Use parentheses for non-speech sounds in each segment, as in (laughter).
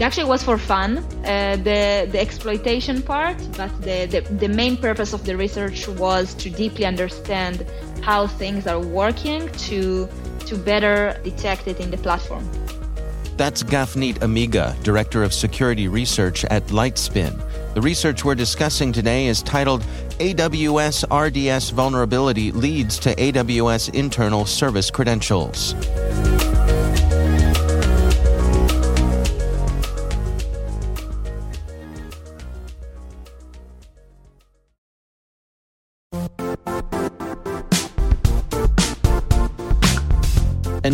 It actually was for fun, uh, the, the exploitation part, but the, the, the main purpose of the research was to deeply understand how things are working to, to better detect it in the platform. That's Gafnit Amiga, Director of Security Research at Lightspin. The research we're discussing today is titled AWS RDS Vulnerability Leads to AWS Internal Service Credentials.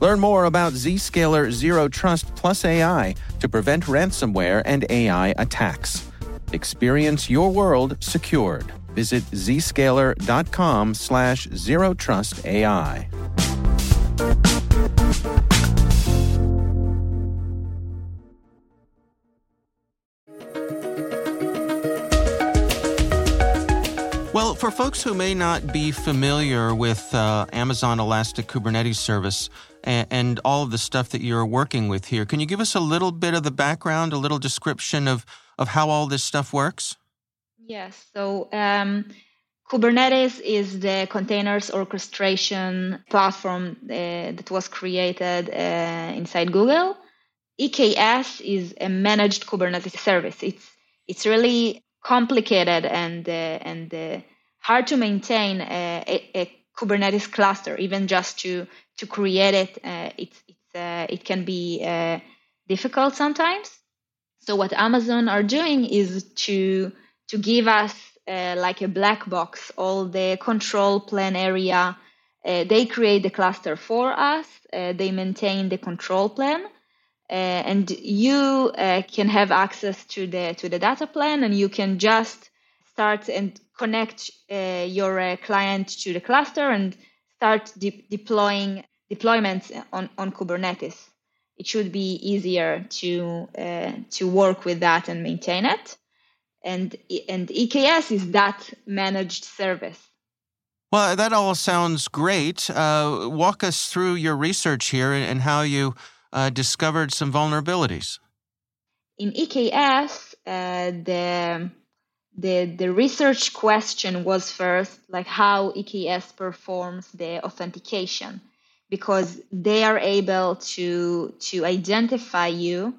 Learn more about Zscaler Zero Trust Plus AI to prevent ransomware and AI attacks. Experience your world secured. Visit zscaler.com slash zero trust AI. Well, for folks who may not be familiar with uh, Amazon Elastic Kubernetes Service, and, and all of the stuff that you're working with here. Can you give us a little bit of the background, a little description of, of how all this stuff works? Yes. So, um, Kubernetes is the containers orchestration platform uh, that was created uh, inside Google. EKS is a managed Kubernetes service. It's it's really complicated and uh, and uh, hard to maintain a, a, a, Kubernetes cluster, even just to to create it, uh, it's, it's uh, it can be uh, difficult sometimes. So what Amazon are doing is to to give us uh, like a black box, all the control plan area. Uh, they create the cluster for us. Uh, they maintain the control plan, and you can have access to the to the data plan, and you can just start and connect your client to the cluster and start de- deploying deployments on, on Kubernetes. It should be easier to uh, to work with that and maintain it. And and EKS is that managed service. Well, that all sounds great. Uh, walk us through your research here and how you uh, discovered some vulnerabilities. In EKS, uh, the the the research question was first like how EKS performs the authentication because they are able to to identify you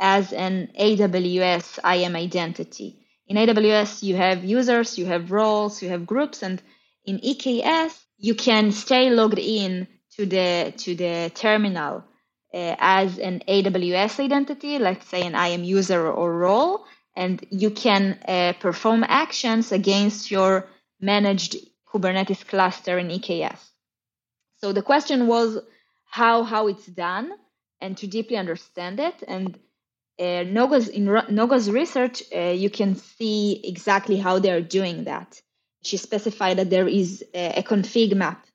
as an AWS IAM identity. In AWS, you have users, you have roles, you have groups, and in EKS, you can stay logged in to the to the terminal uh, as an AWS identity, let's say an IAM user or role, and you can uh, perform actions against your managed Kubernetes cluster in EKS. So the question was how how it's done and to deeply understand it. And uh, Noga's in Noga's research, uh, you can see exactly how they are doing that. She specified that there is a, a config map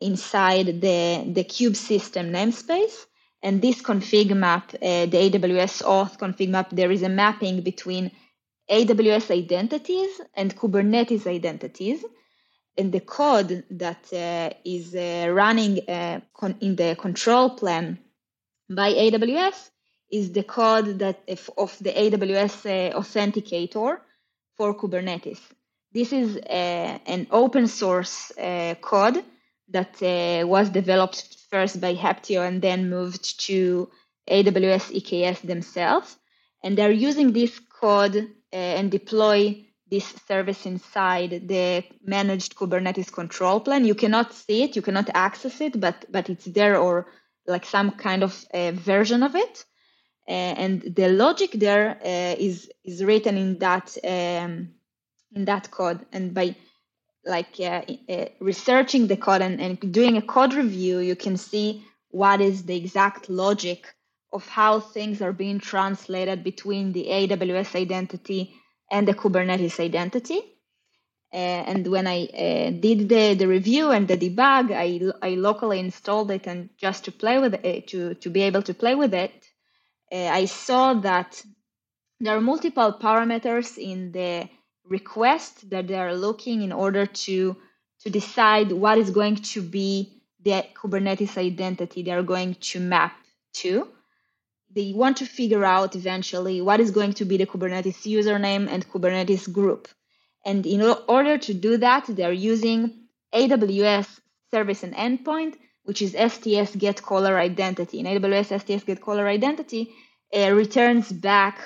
inside the the kube system namespace and this config map, uh, the AWS auth config map, there is a mapping between AWS identities and Kubernetes identities. And the code that uh, is uh, running uh, con- in the control plan by AWS is the code that if, of the AWS uh, authenticator for Kubernetes. This is uh, an open source code that was developed first by Heptio and then moved to AWS EKS themselves. And they're using this code uh, and deploy this service inside the managed Kubernetes control plan. You cannot see it, you cannot access it, but but it's there or like some kind of uh, version of it. Uh, and the logic there uh, is is written in that um, in that code. And by like uh, uh, researching the code and, and doing a code review, you can see what is the exact logic of how things are being translated between the AWS identity and the Kubernetes identity. Uh, and when I uh, did the, the review and the debug, I, I locally installed it and just to play with it, to, to be able to play with it, uh, I saw that there are multiple parameters in the request that they are looking in order to to decide what is going to be the Kubernetes identity they are going to map to. They want to figure out eventually what is going to be the Kubernetes username and Kubernetes group. And in order to do that, they're using AWS service and endpoint, which is STS get caller identity. In AWS STS get caller identity uh, returns back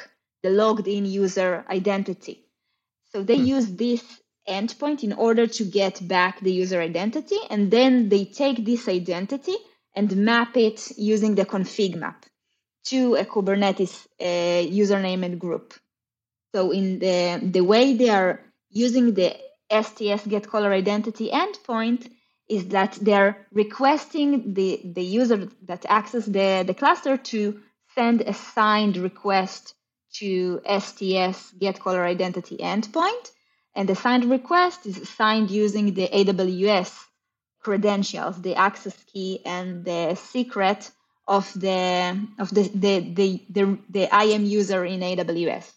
the logged in user identity. So they hmm. use this endpoint in order to get back the user identity, and then they take this identity and map it using the config map to a Kubernetes uh, username and group. So in the the way they are using the STS get caller identity endpoint is that they're requesting the, the user that access the, the cluster to send a signed request to STS get caller identity endpoint. And the signed request is signed using the AWS credentials, the access key and the secret of the of the the the, the, the IAM user in AWS.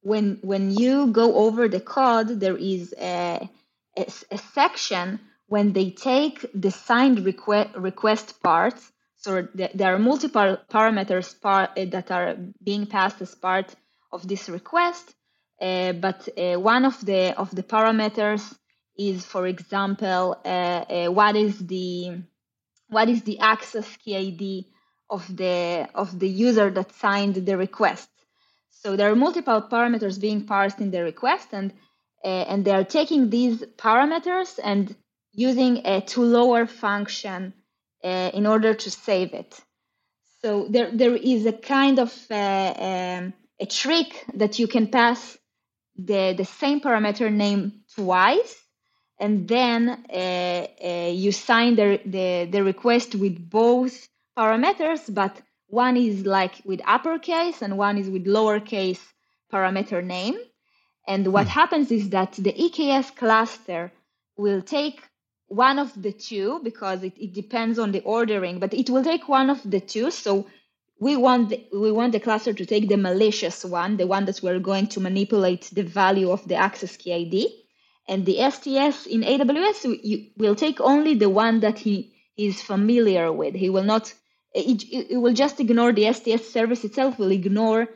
When when you go over the code, there is a, a, a section when they take the signed request request part so there are multiple parameters part, uh, that are being passed as part of this request, uh, but uh, one of the of the parameters is, for example, uh, what is the what is the access key ID of the of the user that signed the request. So there are multiple parameters being parsed in the request, and and they are taking these parameters and using a to-lower function uh, in order to save it. So there, there is a kind of uh, um, a trick that you can pass the, the same parameter name twice, and then uh, uh, you sign the, the, the request with both parameters, but one is like with uppercase and one is with lowercase parameter name. And what hmm. happens is that the EKS cluster will take one of the two because it, it depends on the ordering, but it will take one of the two. So we want the, we want the cluster to take the malicious one, the one that we're going to manipulate the value of the access key ID, and the STS in AWS will take only the one that he is familiar with. He will not. It, it will just ignore the STS service itself. Will ignore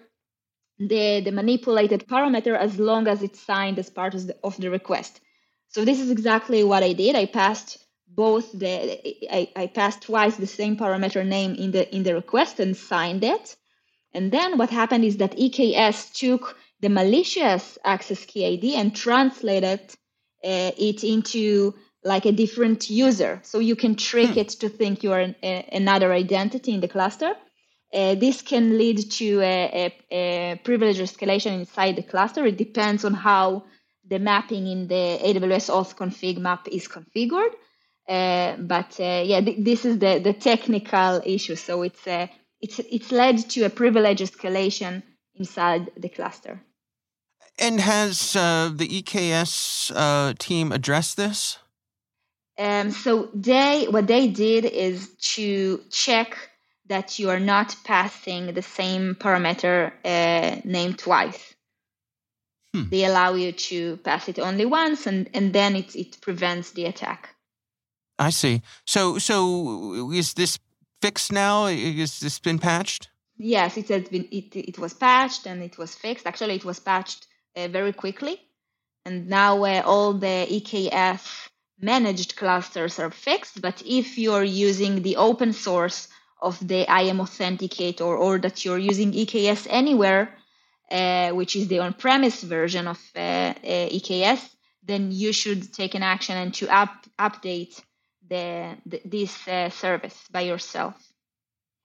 the the manipulated parameter as long as it's signed as part of the, of the request. So this is exactly what I did. I passed both the I, I passed twice the same parameter name in the in the request and signed it. And then what happened is that EKS took the malicious access key ID and translated uh, it into like a different user. So you can trick hmm. it to think you are an, a, another identity in the cluster. Uh, this can lead to a, a, a, privilege escalation inside the cluster. It depends on how the mapping in the AWS auth config map is configured. Uh, but uh, yeah, th- this is the, the technical issue. So it's, uh, it's, it's led to a privilege escalation inside the cluster. And has uh, the EKS uh, team addressed this? Um, so they what they did is to check that you are not passing the same parameter uh, name twice. Hmm. They allow you to pass it only once, and, and then it, it prevents the attack. I see. So so is this fixed now? Is this been patched? Yes, it has been. It it was patched and it was fixed. Actually, it was patched uh, very quickly, and now uh, all the EKS managed clusters are fixed. But if you're using the open source of the IAM Authenticator or that you're using EKS anywhere, uh, which is the on-premise version of uh, uh, EKS, then you should take an action and to up, update the, the this uh, service by yourself.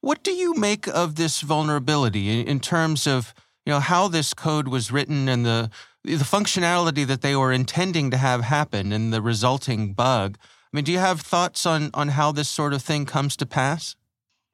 What do you make of this vulnerability in, in terms of you know how this code was written and the the functionality that they were intending to have happen and the resulting bug? I mean, do you have thoughts on on how this sort of thing comes to pass?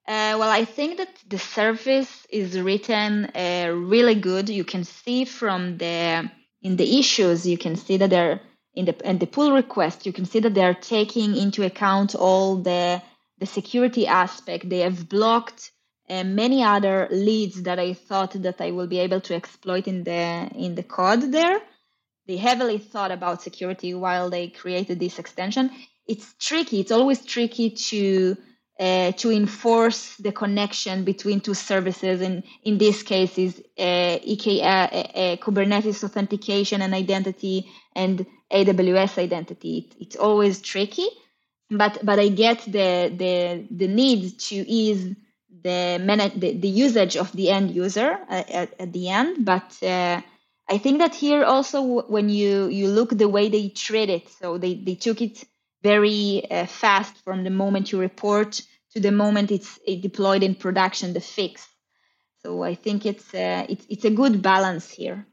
Uh, well, I think that the service is written uh, really good. You can see from the in the issues, you can see that they're in the in the pull request. You can see that they're taking into account all the the security aspect. They have blocked uh, many other leads that I thought that I will be able to exploit in the in the code there. They heavily thought about security while they created this extension. It's tricky. It's always tricky to uh, to enforce the connection between two services. And in this case, is uh, EK, uh, uh, Kubernetes authentication and identity and AWS identity. It, it's always tricky, but but I get the the the need to ease the, manage, the, the usage of the end user at, at, the end. But uh, I think that here also when you you look the way they treat it, so they they took it very uh, fast from the moment you report to the moment it's deployed in production, the fix. So I think it's uh, it's it's a good balance here.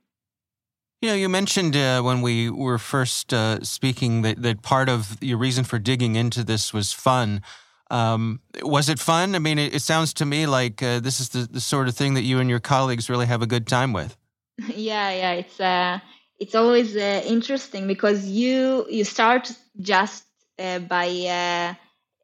You know, you mentioned uh, when we were first uh, speaking that, that part of your reason for digging into this was fun. Um, was it fun? I mean, it, it sounds to me like uh, this is the, the sort of thing that you and your colleagues really have a good time with. (laughs) yeah, yeah, it's uh, it's always uh, interesting because you you start just by uh,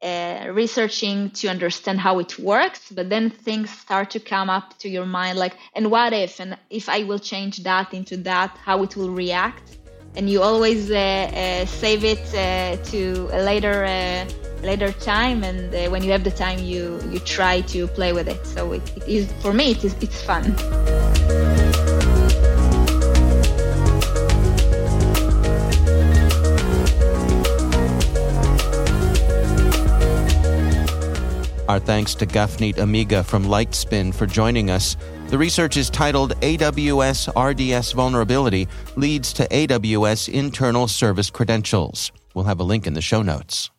uh, researching to understand how it works, but then things start to come up to your mind like, and what if, and if I will change that into that, how it will react, and you always uh, uh, save it uh, to a later uh, later time, and uh, when you have the time, you you try to play with it. So it, it is for me, it is it's fun. Our thanks to Gafnit Amiga from Lightspin for joining us. The research is titled AWS RDS Vulnerability Leads to AWS Internal Service Credentials. We'll have a link in the show notes.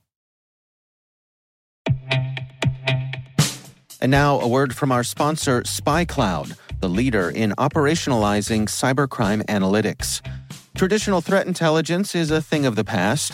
And now, a word from our sponsor, SpyCloud, the leader in operationalizing cybercrime analytics. Traditional threat intelligence is a thing of the past.